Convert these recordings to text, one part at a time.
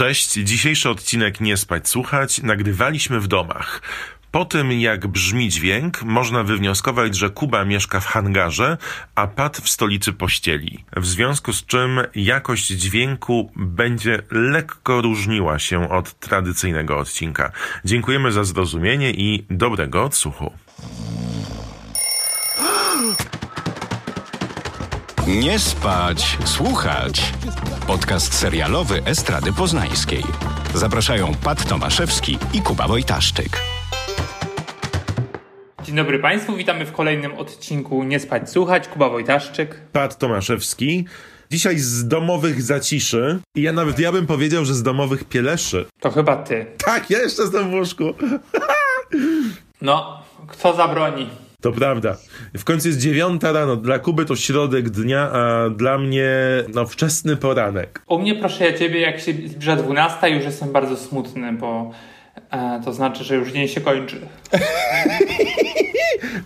Cześć, dzisiejszy odcinek Nie spać słuchać nagrywaliśmy w domach. Po tym, jak brzmi dźwięk, można wywnioskować, że Kuba mieszka w hangarze, a Pat w stolicy pościeli. W związku z czym jakość dźwięku będzie lekko różniła się od tradycyjnego odcinka. Dziękujemy za zrozumienie i dobrego odsłuchu. Nie spać, słuchać. Podcast serialowy Estrady Poznańskiej. Zapraszają Pat Tomaszewski i Kuba Wojtaszczyk. Dzień dobry Państwu, witamy w kolejnym odcinku Nie spać słuchać. Kuba Wojtaszczyk. Pat Tomaszewski. Dzisiaj z domowych zaciszy. I ja nawet, ja bym powiedział, że z domowych pieleszy. To chyba ty. Tak, ja jeszcze jestem w łóżku. No, kto zabroni? To prawda. W końcu jest dziewiąta rano. Dla Kuby to środek dnia, a dla mnie no wczesny poranek. U mnie proszę ja ciebie, jak się zbliża 12, już jestem bardzo smutny, bo e, to znaczy, że już dzień się kończy.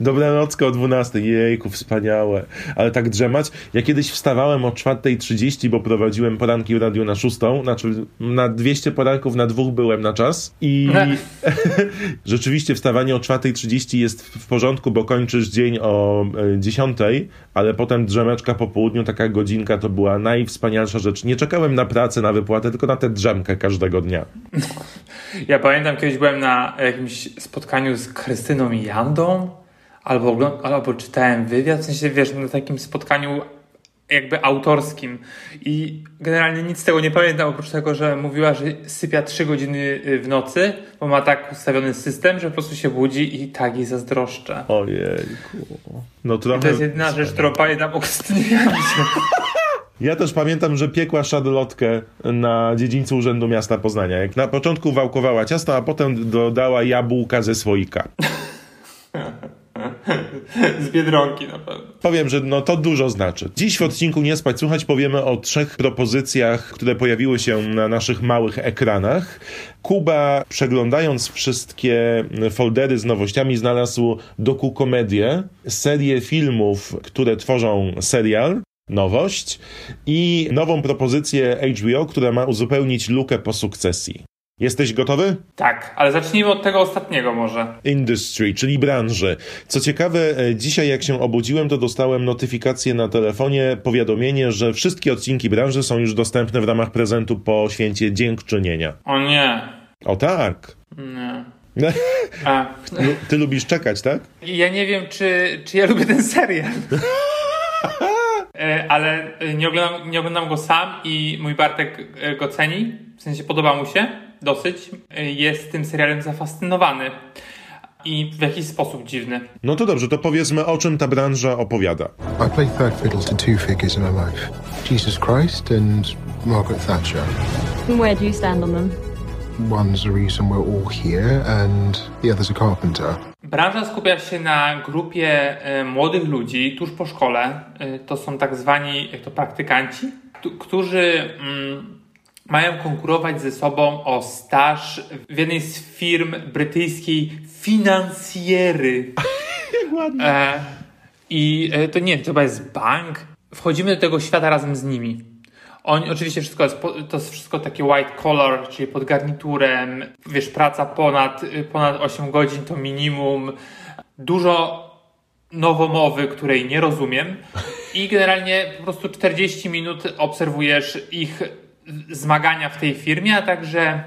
Dobranocka o 12. Jejku, wspaniałe. Ale tak drzemać. Ja kiedyś wstawałem o 4.30, bo prowadziłem poranki w radiu na 6. Znaczy na 200 poranków na dwóch byłem na czas. I rzeczywiście wstawanie o 4.30 jest w porządku, bo kończysz dzień o 10, ale potem drzemeczka po południu, taka godzinka to była najwspanialsza rzecz. Nie czekałem na pracę, na wypłatę, tylko na tę drzemkę każdego dnia. Ja pamiętam, kiedyś byłem na jakimś spotkaniu z Krystyną i Jandą, albo, albo czytałem wywiad, w sensie, wiesz, na takim spotkaniu jakby autorskim i generalnie nic z tego nie pamiętam, oprócz tego, że mówiła, że sypia trzy godziny w nocy, bo ma tak ustawiony system, że po prostu się budzi i tak jej zazdroszczę. Ojejku. No. I to jest jedyna rzecz, którą pamiętam o Krystynie Jandzie. Ja też pamiętam, że piekła szarlotkę na dziedzińcu Urzędu Miasta Poznania. Jak na początku wałkowała ciasto, a potem dodała jabłka ze słoika. Z Biedronki na pewno. Powiem, że no to dużo znaczy. Dziś w odcinku Nie Spać Słuchać powiemy o trzech propozycjach, które pojawiły się na naszych małych ekranach. Kuba, przeglądając wszystkie foldery z nowościami, znalazł dokukomedię, serię filmów, które tworzą serial, nowość i nową propozycję HBO, która ma uzupełnić lukę po sukcesji. Jesteś gotowy? Tak, ale zacznijmy od tego ostatniego może. Industry, czyli branży. Co ciekawe, dzisiaj jak się obudziłem, to dostałem notyfikację na telefonie, powiadomienie, że wszystkie odcinki branży są już dostępne w ramach prezentu po święcie dziękczynienia. O nie. O tak. Nie. A. Ty lubisz czekać, tak? Ja nie wiem, czy, czy ja lubię ten serial. ale nie oglądam, nie oglądam go sam i mój Bartek go ceni. W sensie podoba mu się dosyć. Jest tym serialem zafascynowany. I w jakiś sposób dziwny. No to dobrze, to powiedzmy o czym ta branża opowiada. I play third fiddle to two figures in my life. Jesus Christ and Margaret Thatcher. Where do you stand on them? One's the reason we're all here and the other's a carpenter. Branża skupia się na grupie e, młodych ludzi tuż po szkole. E, to są tak zwani jak to praktykanci, którzy mm, mają konkurować ze sobą o staż w jednej z firm brytyjskiej finansjery. ładnie. E, I to nie, to chyba jest bank. Wchodzimy do tego świata razem z nimi. Oni, oczywiście wszystko jest, to jest wszystko takie white collar, czyli pod garniturem, wiesz, praca ponad, ponad 8 godzin to minimum, dużo nowomowy, której nie rozumiem. I generalnie po prostu 40 minut obserwujesz ich zmagania w tej firmie, a także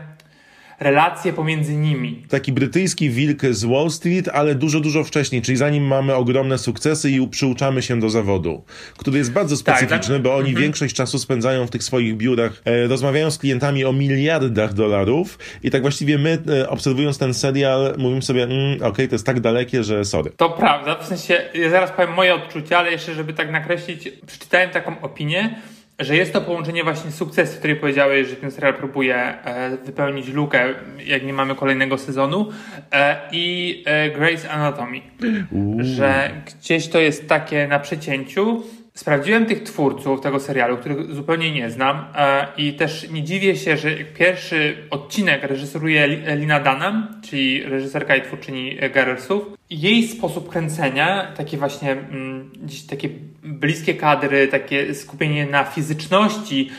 relacje pomiędzy nimi. Taki brytyjski wilk z Wall Street, ale dużo, dużo wcześniej, czyli zanim mamy ogromne sukcesy i przyuczamy się do zawodu, który jest bardzo specyficzny, tak, bo oni mhm. większość czasu spędzają w tych swoich biurach, e, rozmawiają z klientami o miliardach dolarów i tak właściwie my, e, obserwując ten serial, mówimy sobie, mm, okej, okay, to jest tak dalekie, że sorry. To prawda, w sensie, ja zaraz powiem moje odczucia, ale jeszcze, żeby tak nakreślić, przeczytałem taką opinię, że jest to połączenie właśnie sukcesu, który powiedziałeś, że ten serial próbuje e, wypełnić lukę, jak nie mamy kolejnego sezonu, e, i e, Grey's Anatomy. Uuu. Że gdzieś to jest takie na przecięciu. Sprawdziłem tych twórców tego serialu, których zupełnie nie znam i też nie dziwię się, że pierwszy odcinek reżyseruje Lina Dunham, czyli reżyserka i twórczyni Girlsów. Jej sposób kręcenia, takie właśnie mm, gdzieś takie bliskie kadry, takie skupienie na fizyczności,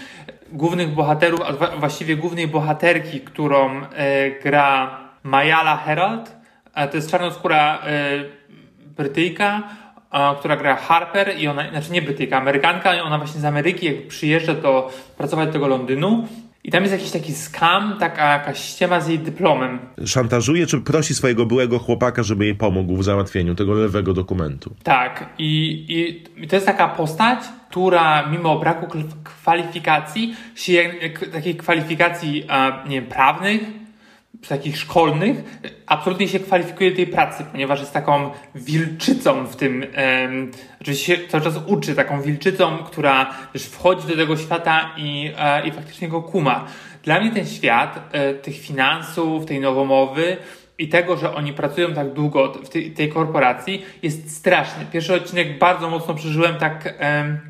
głównych bohaterów, a wła- właściwie głównej bohaterki, którą e, gra Mayala Herald. To jest czarnoskóra e, Brytyjka, która gra Harper i ona, znaczy nie Brytyjka, Amerykanka i ona właśnie z Ameryki jak przyjeżdża do pracować do tego Londynu i tam jest jakiś taki skam, taka jakaś ściema z jej dyplomem. Szantażuje, czy prosi swojego byłego chłopaka, żeby jej pomógł w załatwieniu tego lewego dokumentu. Tak, i, i, to jest taka postać, która mimo braku kwal- kwalifikacji, się, takiej kwalifikacji nie wiem, prawnych, takich szkolnych, absolutnie się kwalifikuje tej pracy, ponieważ jest taką wilczycą w tym, em, oczywiście się cały czas uczy, taką wilczycą, która też wchodzi do tego świata i, e, i faktycznie go kuma. Dla mnie ten świat e, tych finansów, tej nowomowy i tego, że oni pracują tak długo w tej, tej korporacji jest straszny. Pierwszy odcinek bardzo mocno przeżyłem tak, em,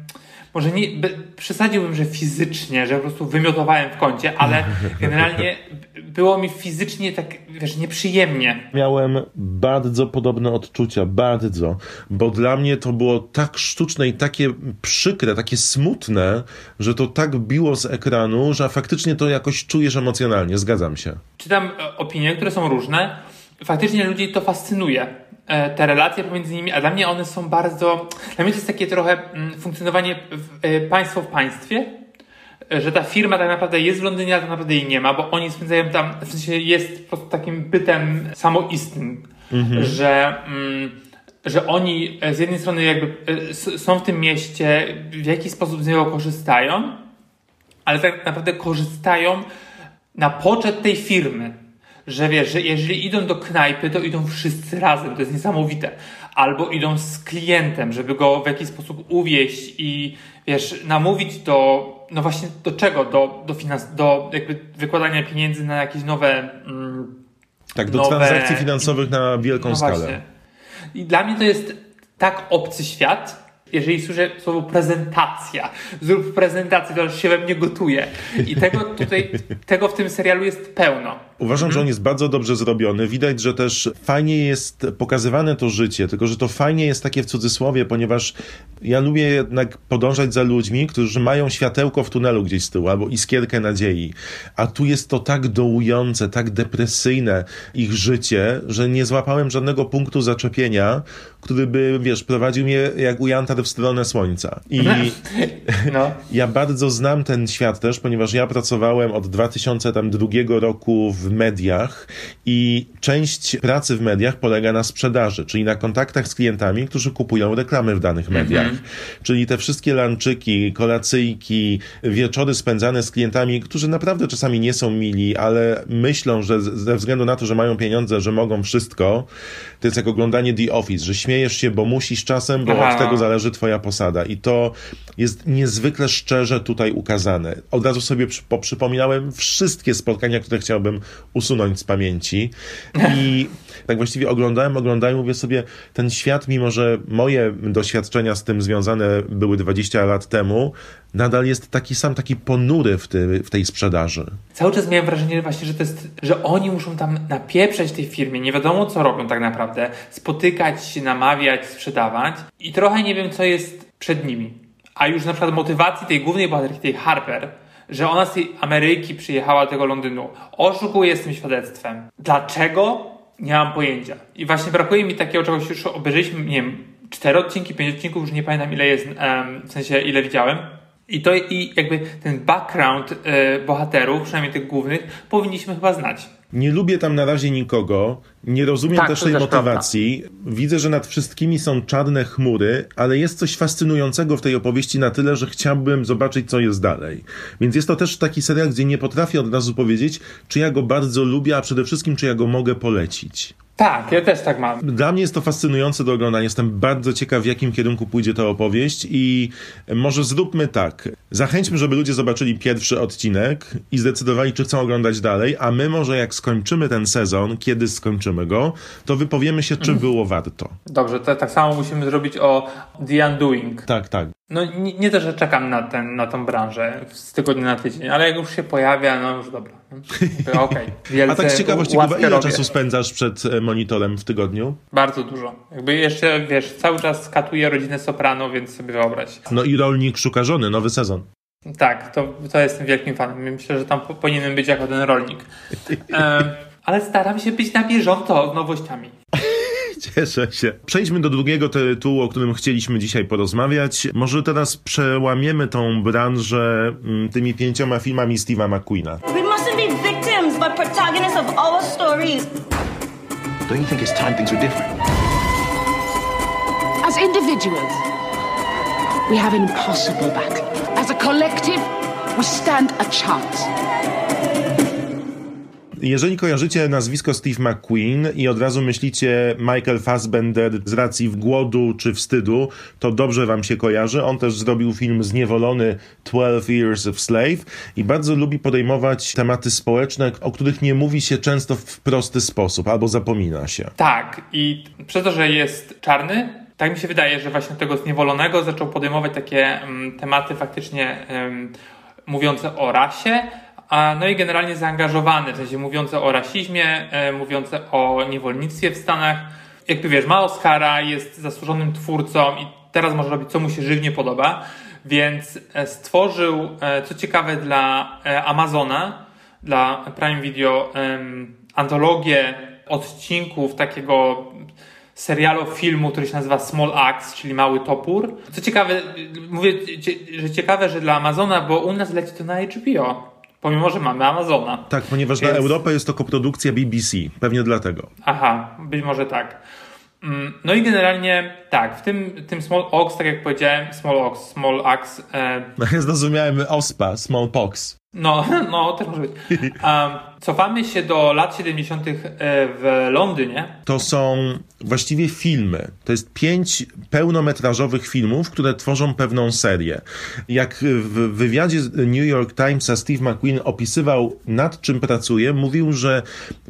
może nie, be, przesadziłbym, że fizycznie, że po prostu wymiotowałem w kącie, ale generalnie było mi fizycznie tak, wiesz, nieprzyjemnie. Miałem bardzo podobne odczucia, bardzo, bo dla mnie to było tak sztuczne i takie przykre, takie smutne, że to tak biło z ekranu, że faktycznie to jakoś czujesz emocjonalnie, zgadzam się. Czytam e, opinie, które są różne. Faktycznie ludzi to fascynuje. e, Te relacje pomiędzy nimi, a dla mnie one są bardzo. Dla mnie to jest takie trochę mm, funkcjonowanie e, państwo w państwie, e, że ta firma tak naprawdę jest w Londynie, ale tak naprawdę jej nie ma, bo oni spędzają tam, w sensie jest po prostu takim bytem samoistnym, że. Mm, że oni z jednej strony jakby są w tym mieście, w jakiś sposób z niego korzystają, ale tak naprawdę korzystają na poczet tej firmy. Że wiesz, że jeżeli idą do knajpy, to idą wszyscy razem, to jest niesamowite. Albo idą z klientem, żeby go w jakiś sposób uwieść i wiesz, namówić do, no właśnie do czego? Do, do, finans, do jakby wykładania pieniędzy na jakieś nowe mm, Tak, do Nowe- transakcji finansowych na wielką no skalę. właśnie. I dla mnie to jest tak obcy świat, jeżeli słyszę słowo prezentacja, zrób prezentację, to aż się we mnie gotuje. I tego tutaj, tego w tym serialu jest pełno. Uważam, że on jest bardzo dobrze zrobiony. Widać, że też fajnie jest pokazywane to życie, tylko że to fajnie jest takie w cudzysłowie, ponieważ ja lubię jednak podążać za ludźmi, którzy mają światełko w tunelu gdzieś z tyłu albo iskierkę nadziei. A tu jest to tak dołujące, tak depresyjne ich życie, że nie złapałem żadnego punktu zaczepienia, który by, wiesz, prowadził mnie jak u Jantar w stronę słońca. I No. ja bardzo znam ten świat też, ponieważ ja pracowałem od 2002 roku w mediach i część pracy w mediach polega na sprzedaży, czyli na kontaktach z klientami, którzy kupują reklamy w danych mediach. Czyli te wszystkie lanczyki, kolacyjki, wieczory spędzane z klientami, którzy naprawdę czasami nie są mili, ale myślą, że ze względu na to, że mają pieniądze, że mogą wszystko, to jest jak oglądanie The Office, że śmiejesz się, bo musisz czasem, bo Aha. od tego zależy twoja posada. I to jest niezwykle szczerze tutaj ukazane. Od razu sobie przy, poprzypominałem wszystkie spotkania, które chciałbym usunąć z pamięci. I tak właściwie oglądałem, oglądałem, mówię sobie, ten świat, mimo że moje doświadczenia z tym związane były 20 lat temu, nadal jest taki sam, taki ponury w, ty, w tej sprzedaży. Cały czas miałem wrażenie właśnie, że to jest, że oni muszą tam napieprzeć tej firmie, nie wiadomo co robią tak naprawdę, spotykać się, namawiać, sprzedawać i trochę nie wiem co jest przed nimi. A już na przykład motywacji tej głównej bohaterki, tej Harper, że ona z tej Ameryki przyjechała do tego Londynu, oszukuje z tym świadectwem. Dlaczego? Nie mam pojęcia. I właśnie brakuje mi takiego czegoś, już obejrzeliśmy, nie wiem, cztery odcinki, pięć odcinków, już nie pamiętam ile jest, w sensie ile widziałem. I to i jakby ten background e, bohaterów, przynajmniej tych głównych, powinniśmy chyba znać. Nie lubię tam na razie nikogo, nie rozumiem Tak, też tej motywacji. Widzę, że nad wszystkimi są czarne chmury, ale jest coś fascynującego w tej opowieści na tyle, że chciałbym zobaczyć, co jest dalej. Więc jest to też taki serial, gdzie nie potrafię od razu powiedzieć, czy ja go bardzo lubię, a przede wszystkim, czy ja go mogę polecić. Tak, ja też tak mam. Dla mnie jest to fascynujące do oglądania. Jestem bardzo ciekaw, w jakim kierunku pójdzie ta opowieść i może zróbmy tak. Zachęćmy, żeby ludzie zobaczyli pierwszy odcinek i zdecydowali, czy chcą oglądać dalej, a my może jak skończymy ten sezon, kiedy skończymy go, to wypowiemy się, czy było warto. Dobrze, to, tak samo musimy zrobić o The Undoing. Tak, tak. No nie, nie to, że czekam na, ten, na tą branżę z tygodnia na tydzień, ale jak już się pojawia, no już dobra. No, Okej, A wielce tak z ciekawości, Kuba, ile robię. czasu spędzasz przed e, monitorem w tygodniu? Bardzo dużo. Jakby jeszcze, wiesz, cały czas katuję rodzinę Soprano, więc sobie wyobraź. No i rolnik szuka żony, nowy sezon. Tak, to, to jestem wielkim fanem. Myślę, że tam po, powinienem być jako ten rolnik. E, ale staram się być na bieżąco z nowościami. Cieszę się. Przejdźmy do drugiego tytułu, o którym chcieliśmy dzisiaj porozmawiać. Może teraz przełamiemy tą branżę mm, tymi pięcioma filmami Steve'a McQueena. We mustn't be victims, but protagonists of our stories. Don't you think it's time things were different? As individuals, we have an impossible battle. As a collective, we stand a chance. Jeżeli kojarzycie nazwisko Steve McQueen i od razu myślicie Michael Fassbender z racji głodu czy wstydu, to dobrze wam się kojarzy. On też zrobił film Zniewolony 12 Years of Slave i bardzo lubi podejmować tematy społeczne, o których nie mówi się często w prosty sposób albo zapomina się. Tak, i przez to, że jest czarny, tak mi się wydaje, że właśnie tego zniewolonego zaczął podejmować takie um, tematy faktycznie um, mówiące o rasie, a, no i generalnie zaangażowany, w sensie mówiące o rasizmie, e, mówiące o niewolnictwie w Stanach. Jakby wiesz, ma Oscara, jest zasłużonym twórcą i teraz może robić, co mu się żywnie podoba, więc e, stworzył, e, co ciekawe, dla Amazona, dla Prime Video, antologię odcinków takiego serialu filmu, który się nazywa Small Axe, czyli Mały Topór. Co ciekawe, mówię, że ciekawe, że dla Amazona, bo u nas leci to na HBO. Pomimo, że mamy Amazona. Tak, ponieważ na Więc- Europę jest to koprodukcja BBC, pewnie dlatego. Aha, być może tak. Mm, No i generalnie tak, w tym, tym Small Ox, tak jak powiedziałem, Small Ox, Small Axe, e, No ja zrozumiałem OSPA, Smallpox. no, no, też może być. Um, cofamy się do lat 70. w Londynie. To są właściwie filmy. To jest pięć pełnometrażowych filmów, które tworzą pewną serię. Jak w wywiadzie New York Timesa Steve McQueen opisywał, nad czym pracuje, mówił, że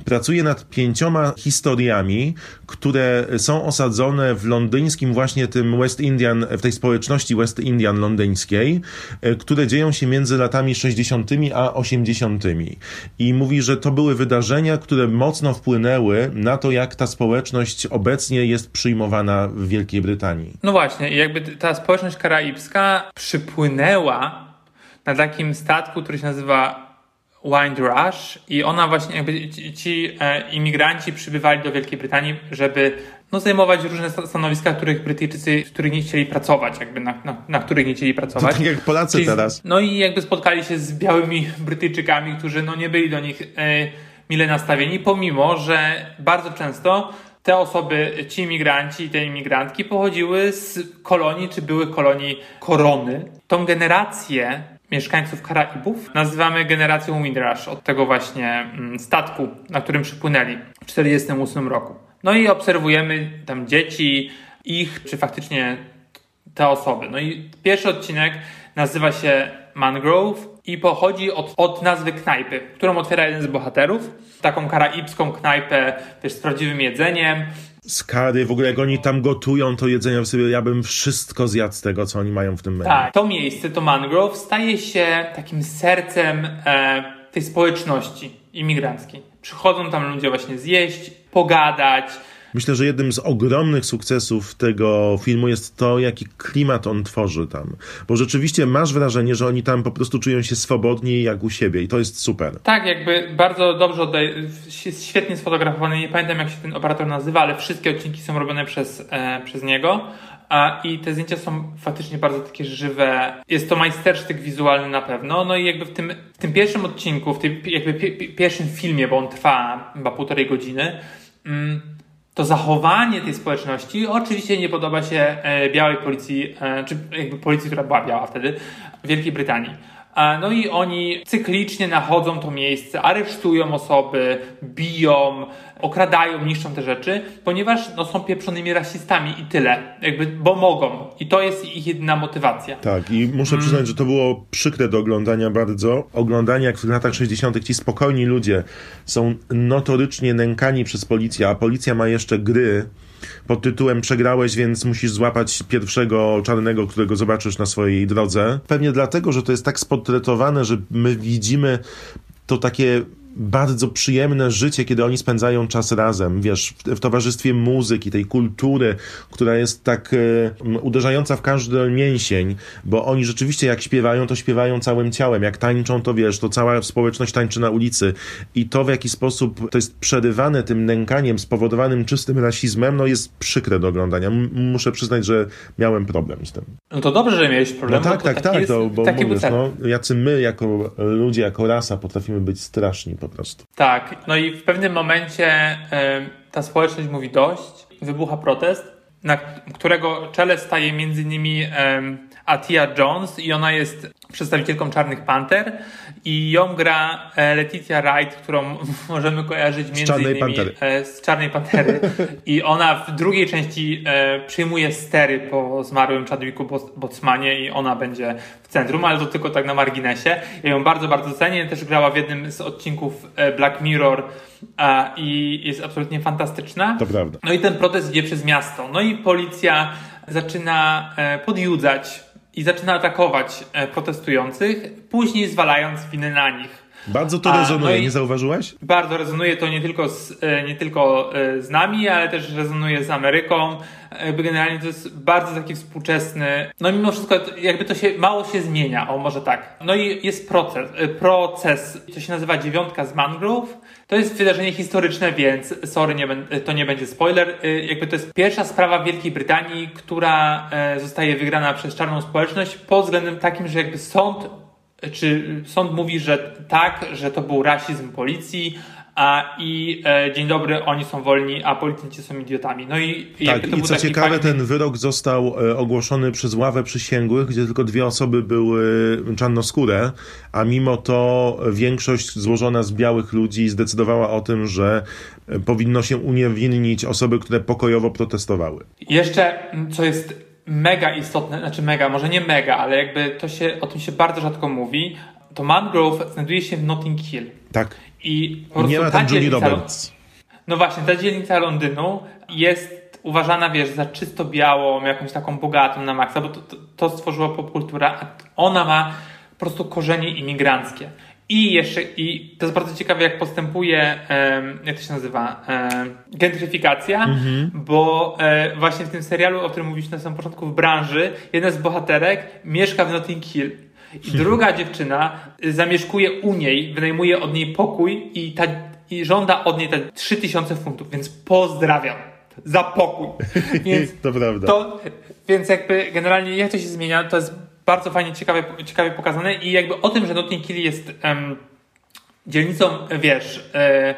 pracuje nad pięcioma historiami, które są osadzone w londyńskim właśnie tym West Indian, w tej społeczności West Indian londyńskiej, e, które dzieją się między latami 60. a 80. I mówi, że to były wydarzenia, które mocno wpłynęły na to, jak ta społeczność obecnie jest przyjmowana w Wielkiej Brytanii. No właśnie, jakby ta społeczność karaibska przypłynęła na takim statku, który się nazywa Wind Rush i ona właśnie jakby ci, ci e, imigranci przybywali do Wielkiej Brytanii, żeby no, zajmować różne sta- stanowiska, których Brytyjczycy, których nie chcieli pracować, jakby na, na, na których nie chcieli To pracować. tak jak Polacy Czyli teraz. No i jakby spotkali się z białymi Brytyjczykami, którzy no nie byli do nich e, mile nastawieni, pomimo, że bardzo często te osoby, ci imigranci, te imigrantki pochodziły z kolonii, czy były kolonii korony. Tą generację mieszkańców Karaibów nazywamy generacją Windrush, od tego właśnie mm, statku, na którym przypłynęli w 1948 roku. No i obserwujemy tam dzieci, ich, czy faktycznie te osoby. No i pierwszy odcinek nazywa się Mangrove i pochodzi od, od nazwy knajpy, którą otwiera jeden z bohaterów. Taką karaibską knajpę, też z prawdziwym jedzeniem. Skary, w ogóle jak oni tam gotują to jedzenie, sobie ja bym wszystko zjadł z tego, co oni mają w tym menu. Tak, to miejsce, to Mangrove, staje się takim sercem e, tej społeczności imigranckiej. Przychodzą tam ludzie właśnie zjeść, pogadać, Myślę, że jednym z ogromnych sukcesów tego filmu jest to, jaki klimat on tworzy tam. Bo rzeczywiście masz wrażenie, że oni tam po prostu czują się swobodni jak u siebie i to jest super. Tak, jakby bardzo dobrze oddaje, jest świetnie sfotografowany, nie pamiętam jak się ten operator nazywa, ale wszystkie odcinki są robione przez, e, przez niego. A, I te zdjęcia są faktycznie bardzo takie żywe. Jest to majstersztyk wizualny na pewno. No i jakby w tym, w tym pierwszym odcinku, w tym jakby pi, pi, pierwszym filmie, bo on trwa chyba półtorej godziny, mm, to zachowanie tej społeczności oczywiście nie podoba się e, białej policji, e, czy jakby policji, która była biała wtedy, w Wielkiej Brytanii. No i oni cyklicznie nachodzą to miejsce, aresztują osoby, biją, okradają, niszczą te rzeczy, ponieważ no, są pieprzonymi rasistami i tyle. Jakby, bo mogą. I to jest ich jedyna motywacja. Tak, i muszę przyznać, że to było przykre do oglądania bardzo. Oglądanie, jak w latach 60. ci spokojni ludzie są notorycznie nękani przez policję, a policja ma jeszcze gry pod tytułem Przegrałeś, więc musisz złapać pierwszego czarnego, którego zobaczysz na swojej drodze. Pewnie dlatego, że to jest tak sportretowane, że my widzimy to takie bardzo przyjemne życie, kiedy oni spędzają czas razem, wiesz, w, w towarzystwie muzyki, tej kultury, która jest tak e, uderzająca w każdy mięsień, bo oni rzeczywiście jak śpiewają, to śpiewają całym ciałem, jak tańczą, to wiesz, to cała społeczność tańczy na ulicy i to w jaki sposób to jest przerywane tym nękaniem spowodowanym czystym rasizmem, no jest przykre do oglądania. M- muszę przyznać, że miałem problem z tym. No to dobrze, że miałeś problem. No tak, bo tak, tak, jest- to, bo taki był mówisz, no, jacy my jako ludzie, jako rasa potrafimy być straszni po prostu. Tak, no i w pewnym momencie em, ta społeczność mówi dość, wybucha protest, na którego czele staje między innymi Atia Jones i ona jest przedstawicielką Czarnych Panter i ją gra e, Letitia Wright, którą możemy kojarzyć między Czarnej innymi Pantery. e, z Czarnej Pantery i ona w drugiej części e, przyjmuje stery po zmarłym Chadwicku Botsmanie i ona będzie w centrum, ale to tylko tak na marginesie. Ja ją bardzo, bardzo cenię. Też grała w jednym z odcinków Black Mirror i jest absolutnie fantastyczna. To prawda. No i ten protest idzie przez miasto. No i policja zaczyna e, podjudzać i zaczyna atakować e, protestujących, później zwalając winę na nich. Bardzo to A, rezonuje, no nie zauważyłeś? Bardzo rezonuje to nie tylko z, e, nie tylko e, z nami, ale też rezonuje z Ameryką. Jakby generalnie to jest bardzo taki współczesny. No mimo wszystko jakby to się mało się zmienia, o może tak. No i jest proces, e, proces to się nazywa dziewiątka z Mangrove. To jest wydarzenie historyczne, więc sorry, nie to nie będzie spoiler. Jakby to jest pierwsza sprawa w Wielkiej Brytanii, która zostaje wygrana przez czarną społeczność pod względem takim, że jakby sąd czy sąd mówi, że tak, że to był rasizm policji, a i e, dzień dobry, oni są wolni, a policjanci są idiotami. No i Tak, i co ciekawe, fajny- ten wyrok został e, ogłoszony przez ławę przysięgłych, gdzie tylko dwie osoby były czarnoskóre, a mimo to większość złożona z białych ludzi zdecydowała o tym, że e, powinno się uniewinnić osoby, które pokojowo protestowały. Jeszcze, co jest mega istotne, znaczy mega, może nie mega, ale jakby to się, o tym się bardzo rzadko mówi, to Mangrove znajduje się w Notting Hill. Tak. I po prostu nie ma ta tam Julie dzielnica- Roberts. No właśnie, ta dzielnica Londynu jest uważana, wiesz, za czysto białą, jakąś taką bogatą na maksa, bo to, to, to stworzyła popkultura, a ona ma po prostu korzenie imigranckie. I jeszcze, i to jest bardzo ciekawe, jak postępuje, jak to się nazywa, gentryfikacja, bo e, właśnie w tym serialu, o którym mówiliśmy na samym początku, w branży, jedna z bohaterek mieszka w Notting Hill. I druga dziewczyna y, zamieszkuje u niej, wynajmuje od niej pokój i, ta, i żąda od niej te 3000 funtów, więc pozdrawiam za pokój. Więc To prawda. to, więc jakby generalnie jak to się zmienia, to jest bardzo fajnie, ciekawie, ciekawie pokazane i jakby o tym, że Notting Hill jest dzielnicą, wiesz, e,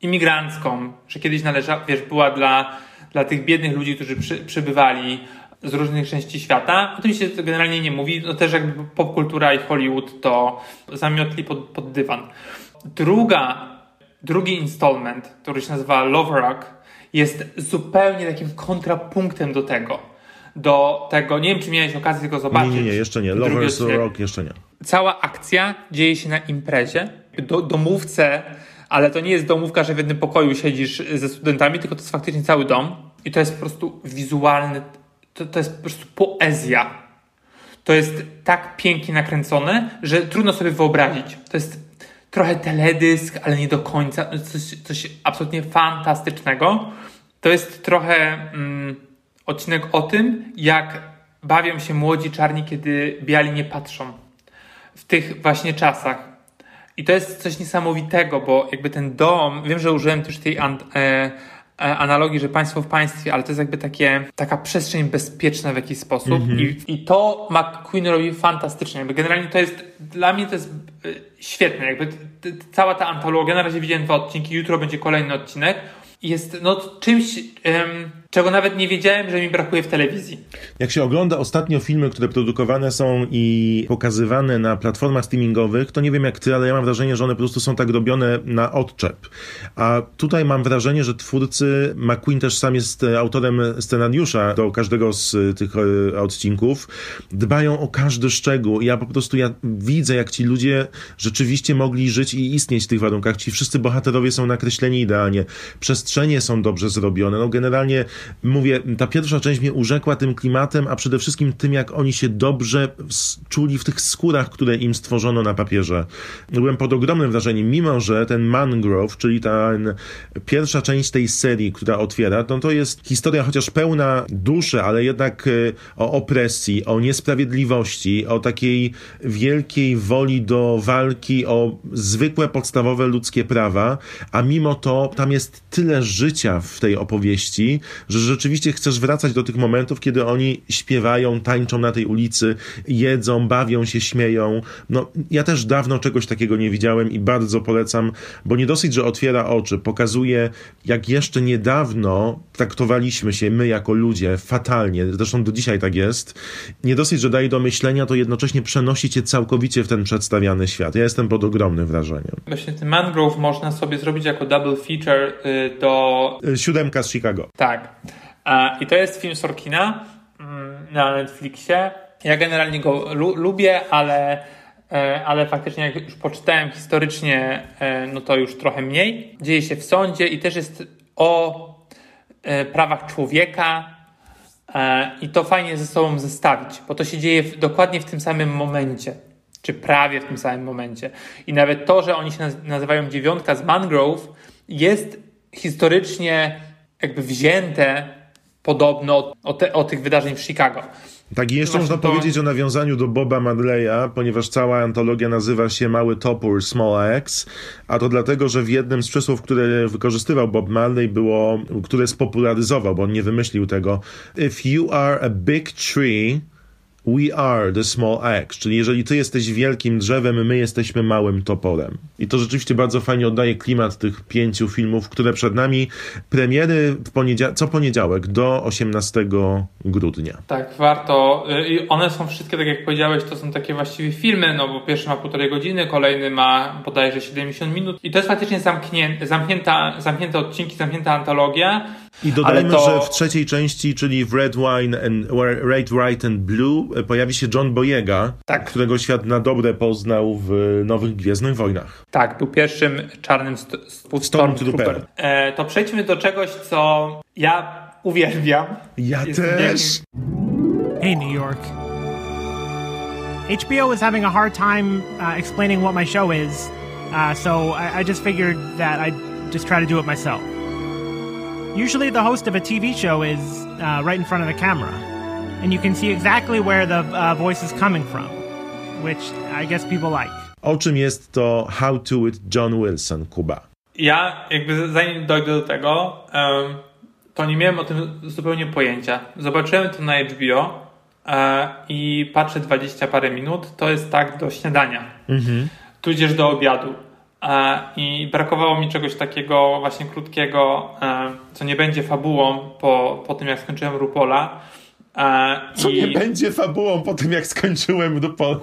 imigrancką, że kiedyś należała, wiesz, była dla, dla tych biednych ludzi, którzy przy, przybywali z różnych części świata. O tym się generalnie nie mówi. No też jakby popkultura i Hollywood to zamiotli pod, pod dywan. Druga, drugi installment, który się nazywa Love Rock, jest zupełnie takim kontrapunktem do tego. Do tego, nie wiem czy miałeś okazję go Nie, zobaczyć. nie, nie, jeszcze nie. Lovers Rock jeszcze nie. cała akcja dzieje się na imprezie, do, domówce, ale to nie jest domówka, że w jednym pokoju siedzisz ze studentami, tylko to jest faktycznie cały dom i to jest po prostu wizualny, to, to jest po prostu poezja. To jest tak pięknie nakręcone, że trudno sobie wyobrazić. To jest trochę teledysk, ale nie do końca. Coś, coś absolutnie fantastycznego. To jest trochę mm, odcinek o tym, jak bawią się młodzi czarni, kiedy biali nie patrzą. W tych właśnie czasach. I to jest coś niesamowitego, bo jakby ten dom, wiem, że użyłem też tej an, e, e, analogii, że państwo w państwie, ale to jest jakby takie, taka przestrzeń bezpieczna w jakiś sposób I, i to McQueen robi fantastycznie. Jakby generalnie to jest, dla mnie to jest e, świetne. Jakby cała ta antologia, na razie widziałem dwa odcinki, jutro będzie kolejny odcinek. Jest no czymś, em, czego nawet nie wiedziałem, że mi brakuje w telewizji. Jak się ogląda ostatnio filmy, które produkowane są i pokazywane na platformach streamingowych, to nie wiem jak ty, ale ja mam wrażenie, że one po prostu są tak robione na odczep. A tutaj mam wrażenie, że twórcy, McQueen też sam jest e, autorem scenariusza do każdego z e, tych e, odcinków, dbają o każdy szczegół. Ja po prostu ja widzę, jak ci ludzie rzeczywiście mogli żyć i istnieć w tych warunkach. Ci wszyscy bohaterowie są nakreśleni idealnie. Przestrzenie są dobrze zrobione. No generalnie mówię, ta pierwsza część mnie urzekła tym klimatem, a przede wszystkim tym, jak oni się dobrze czuli w tych skórach, które im stworzono na papierze. Byłem pod ogromnym wrażeniem, mimo że ten Mangrove, czyli ta pierwsza część tej serii, która otwiera, no to jest historia chociaż pełna duszy, ale jednak e, o opresji, o niesprawiedliwości, o takiej wielkiej woli do walki o zwykłe, podstawowe ludzkie prawa, a mimo to tam jest tyle życia w tej opowieści, że rzeczywiście chcesz wracać do tych momentów, kiedy oni śpiewają, tańczą na tej ulicy, jedzą, bawią się, śmieją. No, ja też dawno czegoś takiego nie widziałem i bardzo polecam, bo nie dosyć, że otwiera oczy, pokazuje, jak jeszcze niedawno traktowaliśmy się my jako ludzie fatalnie, zresztą do dzisiaj tak jest. Nie dosyć, że daje do myślenia, to jednocześnie przenosi cię całkowicie w ten przedstawiany świat. Ja jestem pod ogromnym wrażeniem. Właśnie ten Mangrove można sobie zrobić jako double feature y, do... Y, siódemka z Chicago. Tak. I to jest film Sorkina mm, na Netflixie. Ja generalnie go lu lubię, ale, e, ale faktycznie jak już poczytałem historycznie, e, no to już trochę mniej. Dzieje się w sądzie i też jest o e, prawach człowieka i to fajnie ze sobą zestawić, bo to się dzieje w, dokładnie w tym samym momencie, czy prawie w tym samym momencie. I nawet to, że oni się nazywają dziewiątka z Mangrove, jest historycznie jakby wzięte podobno o, te, o tych wydarzeń w Chicago. Tak, i jeszcze można to... powiedzieć o nawiązaniu do Boba Marleya, ponieważ cała antologia nazywa się Mały Topór Small Axe, a to dlatego, że w jednym z przysłów, które wykorzystywał Bob Marley było, które spopularyzował, bo on nie wymyślił tego. If you are a big tree, We are the small axe, czyli jeżeli ty jesteś wielkim drzewem, my jesteśmy małym toporem. I to rzeczywiście bardzo fajnie oddaje klimat tych pięciu filmów, które przed nami. Premiery poniedział co poniedziałek do 18 grudnia. Tak, warto. I one są wszystkie, tak jak powiedziałeś, to są takie właściwie filmy, no bo pierwszy ma półtorej godziny, kolejny ma bodajże 70 minut. I to jest faktycznie zamknięta, zamknięta, zamknięte odcinki, zamknięta antologia. I dodajmy, to... że w trzeciej części, czyli w Red Wine and Red, White and Blue pojawi się John Boyega, tak. którego świat na dobre poznał w Nowych Gwiezdnych Wojnach. Tak, był pierwszym czarnym st st Stormtrooper. E, to przejdźmy do czegoś, co ja uwielbiam. Ja Jest też. Hey New York. HBO is having a hard time uh, explaining what my show is, uh, so I, I just figured that I'd just try to do it myself. Usually, the host of a TV show is uh, right in front of the camera, and you can see exactly where the uh, voice is coming from, which I guess people like. O czym jest to How to with John Wilson, Kuba? Ja, jakby zanim dojdę do tego, um, to nie miałem o tym zupełnie pojęcia. Zobaczyłem to na HBO e, i patrzę 20 parę minut, to jest tak do śniadania, mhm. tudzież do obiadu. E, I brakowało mi czegoś takiego właśnie krótkiego, e, co nie będzie fabułą po, po tym, jak skończyłem Rupola. E, co I... nie będzie fabułą po tym, jak skończyłem Rupola.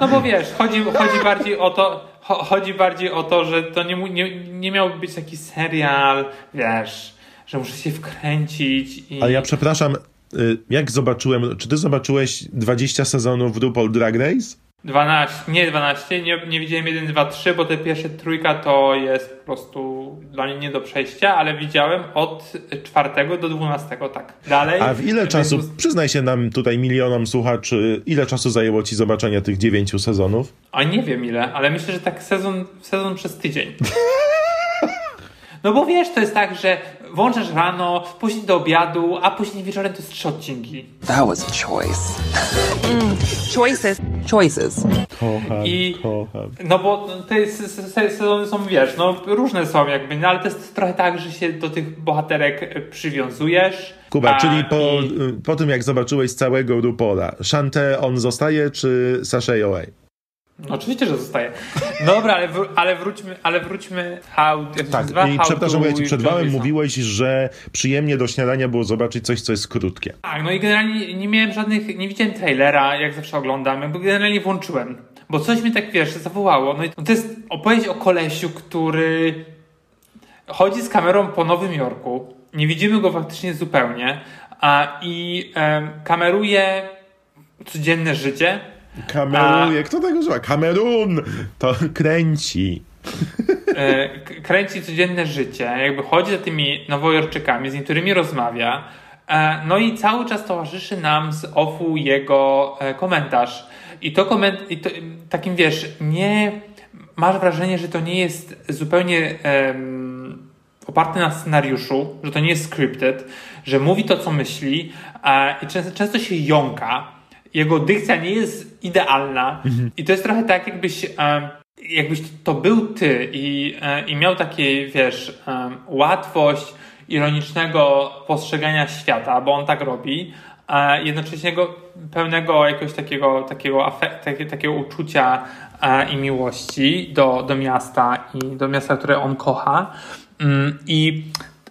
No bo wiesz, chodzi, chodzi bardziej o to, chodzi bardziej o to, że to nie, nie, nie miał być taki serial, wiesz, że muszę się wkręcić. I... Ale ja przepraszam, y, jak zobaczyłem, czy ty zobaczyłeś 20 sezonów RuPaul Drag Race? 12, nie 12, nie, nie widziałem 1, 2, 3, bo te pierwsze trójka to jest po prostu dla mnie nie do przejścia, ale widziałem od 4 do 12, tak. Dalej. A w ile czasu, przyznaj się nam tutaj milionom słuchaczy, ile czasu zajęło ci zobaczenie tych dziewięciu sezonów? A nie wiem ile, ale myślę, że tak sezon, sezon przez tydzień. No bo wiesz, to jest tak, że włączasz rano, później do obiadu, a później wieczorem to jest trzy odcinki. That was a choice. Mm, choices. Choices. Kocham, I, kocham. No bo te sezony są, wiesz, no różne są jakby, no ale to jest trochę tak, że się do tych bohaterek przywiązujesz. Kuba, a, czyli po, i... po tym jak zobaczyłeś całego Rupola, Shante on zostaje czy Sasha Away? No, oczywiście, że zostaje. Dobra, ale, wr ale wróćmy, ale wróćmy how, tak, nazywa? i przepraszam, bo ja ci przerwałem, mówiłeś, że przyjemnie do śniadania było zobaczyć coś, co jest krótkie. Tak, no i generalnie nie miałem żadnych, nie widziałem trailera, jak zawsze oglądam, jakby generalnie włączyłem. Bo coś mi tak, wiesz, zawołało. No i to jest opowieść o kolesiu, który chodzi z kamerą po Nowym Jorku. Nie widzimy go faktycznie zupełnie. A, I e, kameruje codzienne życie Kameruje, A... kto tego używa? Kamerun! To kręci. e, kręci codzienne życie, jakby chodzi za tymi nowojorczykami, z niektórymi rozmawia. E, no i cały czas towarzyszy nam z offu jego e, komentarz. I to koment, i to, takim wiesz, nie masz wrażenie, że to nie jest zupełnie em, oparty na scenariuszu, że to nie jest scripted, że mówi to, co myśli i często, często się jąka. Jego dykcja nie jest idealna i to jest trochę tak, jakbyś, jakbyś to był ty i, e, i miał takie, wiesz, łatwość ironicznego postrzegania świata, bo on tak robi, a jednocześnie go pełnego jakiegoś takiego, takiego, afek- takie, takiego uczucia e, i miłości do, do miasta i do miasta, które on kocha. Mm, I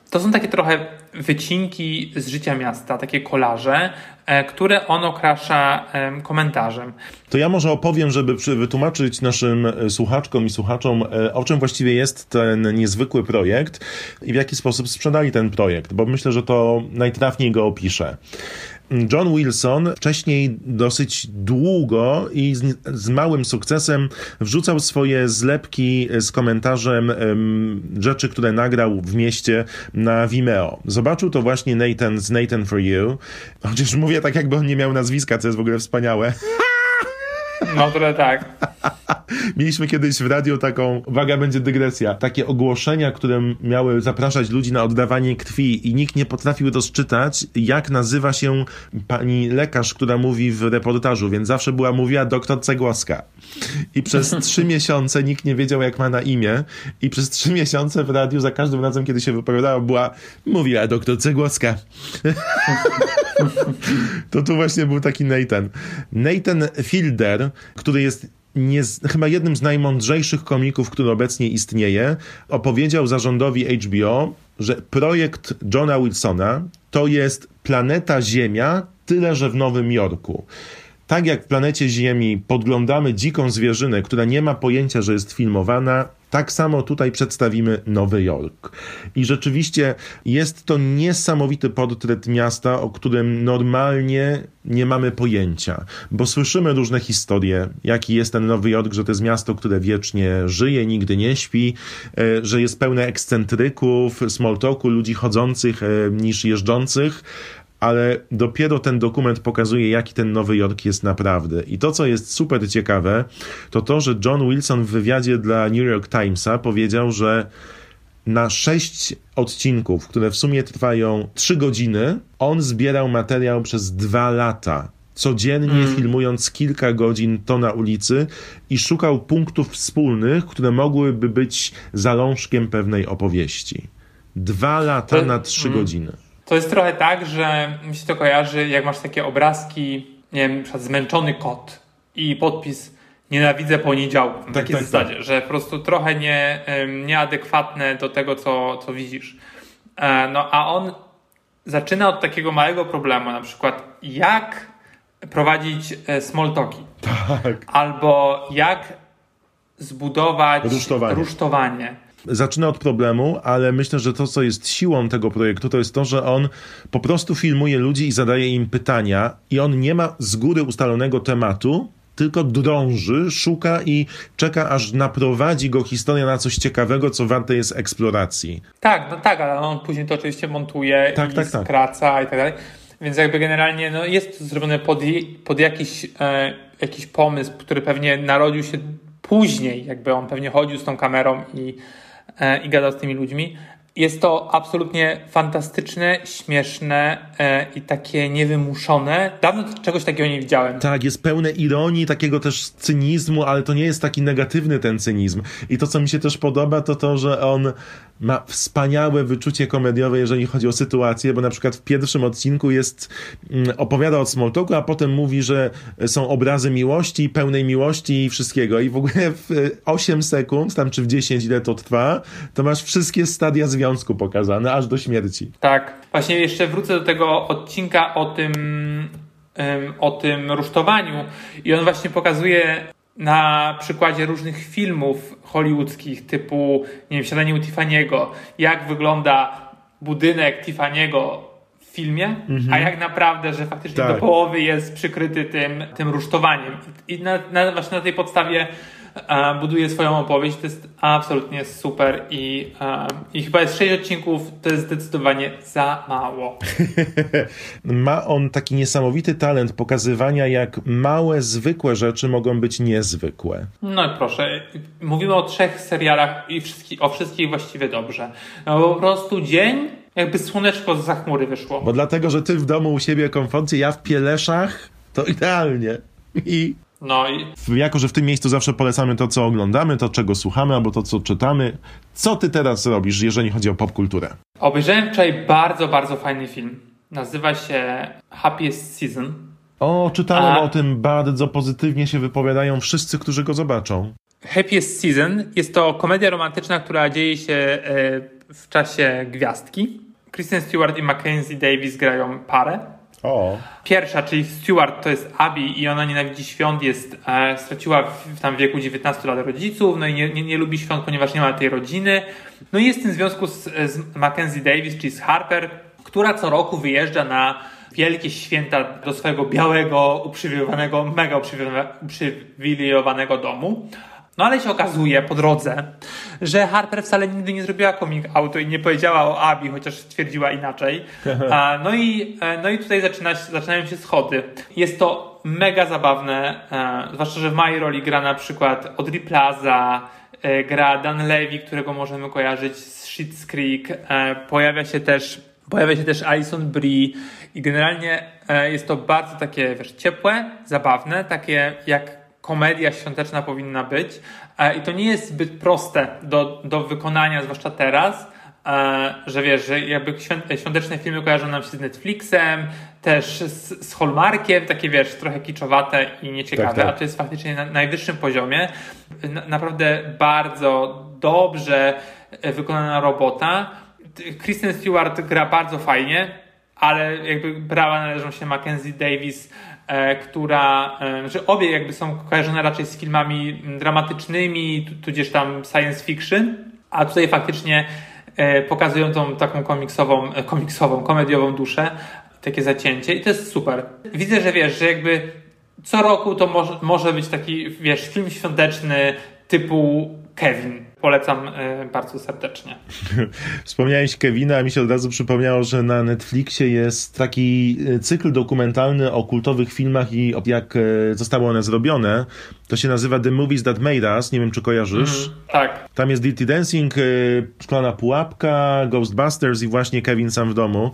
to są takie trochę wycinki z życia miasta, takie kolaże, e, które on okrasza em, komentarzem. To ja może opowiem, żeby wytłumaczyć naszym e, słuchaczkom i słuchaczom, e, o czym właściwie jest ten niezwykły projekt i w jaki sposób sprzedali ten projekt, bo myślę, że to najtrafniej go opiszę. John Wilson wcześniej dosyć długo i z, z małym sukcesem wrzucał swoje zlepki z komentarzem em, rzeczy, które nagrał w mieście na Vimeo. Zobaczył to właśnie Nathan z Nathan for You, chociaż mówię tak, jakby on nie miał nazwiska, co jest w ogóle wspaniałe. No trochę tak. Mieliśmy kiedyś w radiu taką, uwaga, będzie dygresja, takie ogłoszenia, które miały zapraszać ludzi na oddawanie krwi i nikt nie potrafił rozczytać, jak nazywa się pani lekarz, która mówi w reportażu, więc zawsze była mówiła doktor Cegłoska. I przez trzy miesiące nikt nie wiedział, jak ma na imię i przez trzy miesiące w radiu za każdym razem, kiedy się wypowiadała, była mówiła doktor Cegłoska. to tu właśnie był taki Nathan. Nathan Fielder, który jest nie, chyba jednym z najmądrzejszych komików, który obecnie istnieje, opowiedział zarządowi HBO, że projekt Johna Wilsona to jest planeta Ziemia, tyle że w Nowym Jorku. Tak jak w planecie Ziemi podglądamy dziką zwierzynę, która nie ma pojęcia, że jest filmowana, tak samo tutaj przedstawimy Nowy Jork. I rzeczywiście jest to niesamowity portret miasta, o którym normalnie nie mamy pojęcia, bo słyszymy różne historie, jaki jest ten Nowy Jork, że to jest miasto, które wiecznie żyje, nigdy nie śpi, e, że jest pełne ekscentryków, small talku, ludzi chodzących e, niż jeżdżących, ale dopiero ten dokument pokazuje, jaki ten Nowy Jork jest naprawdę. I to, co jest super ciekawe, to to, że John Wilson w wywiadzie dla New York Timesa powiedział, że na sześć odcinków, które w sumie trwają trzy godziny, on zbierał materiał przez dwa lata. Codziennie filmując kilka godzin to na ulicy i szukał punktów wspólnych, które mogłyby być zalążkiem pewnej opowieści. Dwa lata To- na trzy mm. godziny. To jest trochę tak, że mi się to kojarzy, jak masz takie obrazki, nie wiem, na przykład zmęczony kot i podpis nienawidzę poniedziałków. Na Tak, takiej tak, zasadzie, że po prostu trochę nie, nieadekwatne do tego, co, co widzisz. E, No a on zaczyna od takiego małego problemu, na przykład jak prowadzić e, small talki. Tak. Albo jak zbudować Rusztowanie. rusztowanie. Zaczyna od problemu, ale myślę, że to, co jest siłą tego projektu, to jest to, że on po prostu filmuje ludzi i zadaje im pytania, i on nie ma z góry ustalonego tematu, tylko drąży, szuka i czeka, aż naprowadzi go historia na coś ciekawego, co warte jest eksploracji. Tak, no tak, ale on później to oczywiście montuje Tak, i tak, tak. skraca i tak dalej. Więc jakby generalnie no, jest to zrobione pod, pod jakiś, e, jakiś pomysł, który pewnie narodził się później, jakby on pewnie chodził z tą kamerą i, i gadał z tymi ludźmi. Jest to absolutnie fantastyczne, śmieszne e, i takie niewymuszone. Dawno czegoś takiego nie widziałem. Tak, jest pełne ironii, takiego też cynizmu, ale to nie jest taki negatywny ten cynizm. I to, co mi się też podoba, to to, że on ma wspaniałe wyczucie komediowe, jeżeli chodzi o sytuację, bo na przykład w pierwszym odcinku jest, mm, opowiada o Smalltalku, a potem mówi, że są obrazy miłości, pełnej miłości i wszystkiego. I w ogóle w y, 8 sekund, tam czy w 10, ile to trwa, to masz wszystkie stadia związku pokazane, aż do śmierci. Tak. Właśnie jeszcze wrócę do tego odcinka o tym, o tym rusztowaniu i on właśnie pokazuje na przykładzie różnych filmów hollywoodzkich typu, nie wiem, Siadanie u Tiffany'ego, jak wygląda budynek Tiffany'ego w filmie, a jak naprawdę, że faktycznie Tak. do połowy jest przykryty tym, tym rusztowaniem. I na, na, właśnie na tej podstawie buduje swoją opowieść. To jest absolutnie super i, e, i chyba jest 6 odcinków, to jest zdecydowanie za mało. Ma on taki niesamowity talent pokazywania, jak małe, zwykłe rzeczy mogą być niezwykłe. No i proszę, mówimy o trzech serialach i wszystkich, o wszystkich właściwie dobrze. No po prostu dzień, jakby słoneczko z chmury wyszło. Bo dlatego, że ty w domu u siebie komforcie, ja w Pieleszach, to idealnie. I No i jako, że w tym miejscu zawsze polecamy to, co oglądamy, to, czego słuchamy, albo to, co czytamy. Co ty teraz robisz, jeżeli chodzi o popkulturę? obejrzałem wczoraj bardzo, bardzo fajny film. Nazywa się Happiest Season. O, czytałem A- o tym, bardzo pozytywnie się wypowiadają wszyscy, którzy go zobaczą. Happiest Season jest to komedia romantyczna, która dzieje się e, w czasie gwiazdki. Kristen Stewart i Mackenzie Davis grają parę. O. Pierwsza, czyli Stewart, to jest Abby i ona nienawidzi świąt, jest, e, straciła w, w tam wieku 19 lat rodziców, no i nie, nie, nie lubi świąt, ponieważ nie ma tej rodziny. No i jest w tym związku z, z Mackenzie Davis, czyli z Harper, która co roku wyjeżdża na wielkie święta do swojego białego, uprzywilejowanego, mega uprzywilejowane- uprzywilejowanego domu. No ale się okazuje po drodze, że Harper wcale nigdy nie zrobiła coming outu i nie powiedziała o Abi, chociaż stwierdziła inaczej. No, i, e, no i tutaj zaczyna, zaczynają się schody. Jest to mega zabawne, e, zwłaszcza, że w mojej roli gra na przykład Audrey Plaza, e, gra Dan Levy, którego możemy kojarzyć z Schitt's Creek, pojawia się też Pojawia się też Alison Brie i generalnie jest to bardzo takie, wiesz, ciepłe, zabawne, takie jak komedia świąteczna powinna być. E, I to nie jest zbyt proste do, do wykonania, zwłaszcza teraz, e, że wiesz, że jakby świąt- świąteczne filmy kojarzą nam się z Netflixem, też z, z Hallmarkiem, takie wiesz, trochę kiczowate i nieciekawe, Tak, tak. a to jest faktycznie na najwyższym poziomie. Na, naprawdę bardzo dobrze e, wykonana robota. Kristen Stewart gra bardzo fajnie, ale jakby brawa należą się Mackenzie Davis, która, e, znaczy obie jakby są kojarzone raczej z filmami dramatycznymi, tu- tudzież tam science fiction, a tutaj faktycznie e, pokazują tą taką komiksową, e, komiksową, komediową duszę, takie zacięcie i to jest super. Widzę, że wiesz, że jakby co roku to może, może być taki, wiesz, film świąteczny typu Kevin. Polecam e, bardzo serdecznie. Wspomniałeś Kevina, a mi się od razu przypomniało, że na Netflixie jest taki e, cykl dokumentalny o kultowych filmach i jak e, zostały one zrobione. To się nazywa The Movies That Made Us, nie wiem czy kojarzysz. Tak. Tam jest Dirty Dancing, y, Szklana Pułapka, Ghostbusters i właśnie Kevin sam w domu.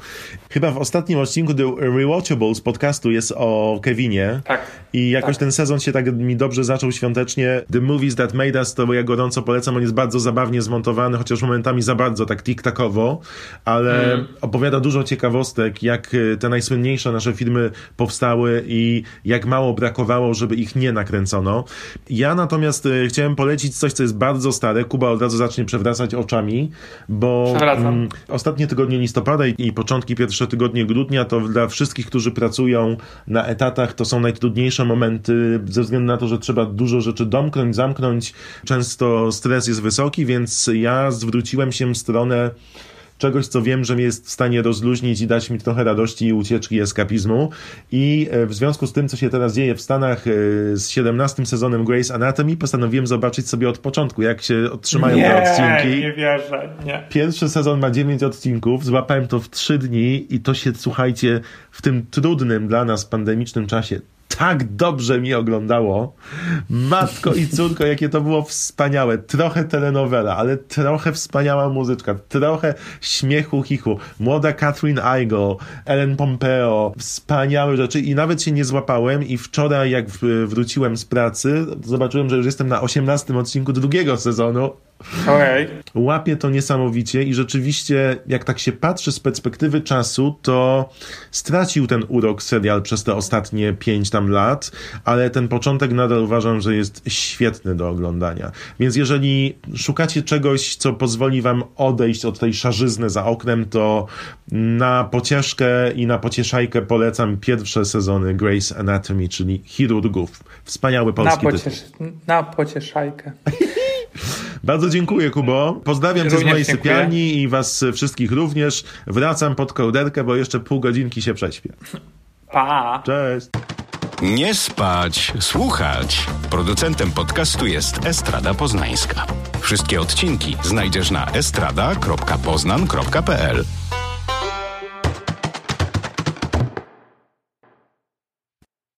Chyba w ostatnim odcinku The Rewatchables podcastu jest o Kevinie. Tak. I jakoś Tak. ten sezon się tak mi dobrze zaczął świątecznie. The Movies That Made Us, to ja gorąco polecam. On jest bardzo zabawnie zmontowany, chociaż momentami za bardzo tak tik-takowo, ale Mm. opowiada dużo ciekawostek, jak y, te najsłynniejsze nasze filmy powstały i jak mało brakowało, żeby ich nie nakręcono. Ja natomiast y, chciałem polecić coś, co jest bardzo stare. Kuba od razu zacznie przewracać oczami, bo mm, ostatnie tygodnie listopada i, i początki pierwsze tygodnie grudnia to dla wszystkich, którzy pracują na etatach, to są najtrudniejsze momenty ze względu na to, że trzeba dużo rzeczy domknąć, zamknąć. Często stres jest wysoki, więc ja zwróciłem się w stronę czegoś, co wiem, że mnie jest w stanie rozluźnić i dać mi trochę radości i ucieczki i eskapizmu. I e, w związku z tym, co się teraz dzieje w Stanach e, z 17 sezonem Grey's Anatomy, postanowiłem zobaczyć sobie od początku, jak się otrzymają te odcinki. nie wierzę, nie. Pierwszy sezon ma 9 odcinków, złapałem to w 3 dni i to się, słuchajcie, w tym trudnym dla nas pandemicznym czasie tak dobrze mi oglądało. Matko i córko, jakie to było wspaniałe. Trochę telenowela, ale trochę wspaniała muzyczka, trochę śmiechu, chichu. Młoda Catherine Igle, Ellen Pompeo, wspaniałe rzeczy i nawet się nie złapałem i wczoraj jak wróciłem z pracy, zobaczyłem, że już jestem na 18 odcinku drugiego sezonu Okej. łapie to niesamowicie i rzeczywiście, jak tak się patrzy z perspektywy czasu, to stracił ten urok serial przez te ostatnie pięć tam lat, ale ten początek nadal uważam, że jest świetny do oglądania. Więc jeżeli szukacie czegoś, co pozwoli wam odejść od tej szarzyzny za oknem, to na pocieszkę i na pocieszajkę polecam pierwsze sezony Grey's Anatomy, czyli Chirurgów. Wspaniały Na, polski tytuł. pociesz na pocieszajkę. Bardzo dziękuję, Kubo. Pozdrawiam cię z mojej dziękuję. sypialni i was wszystkich również. Wracam pod kołderkę, bo jeszcze pół godzinki się prześpię. Pa! Cześć! Nie spać, słuchać. Producentem podcastu jest Estrada Poznańska. Wszystkie odcinki znajdziesz na estrada.poznan.pl.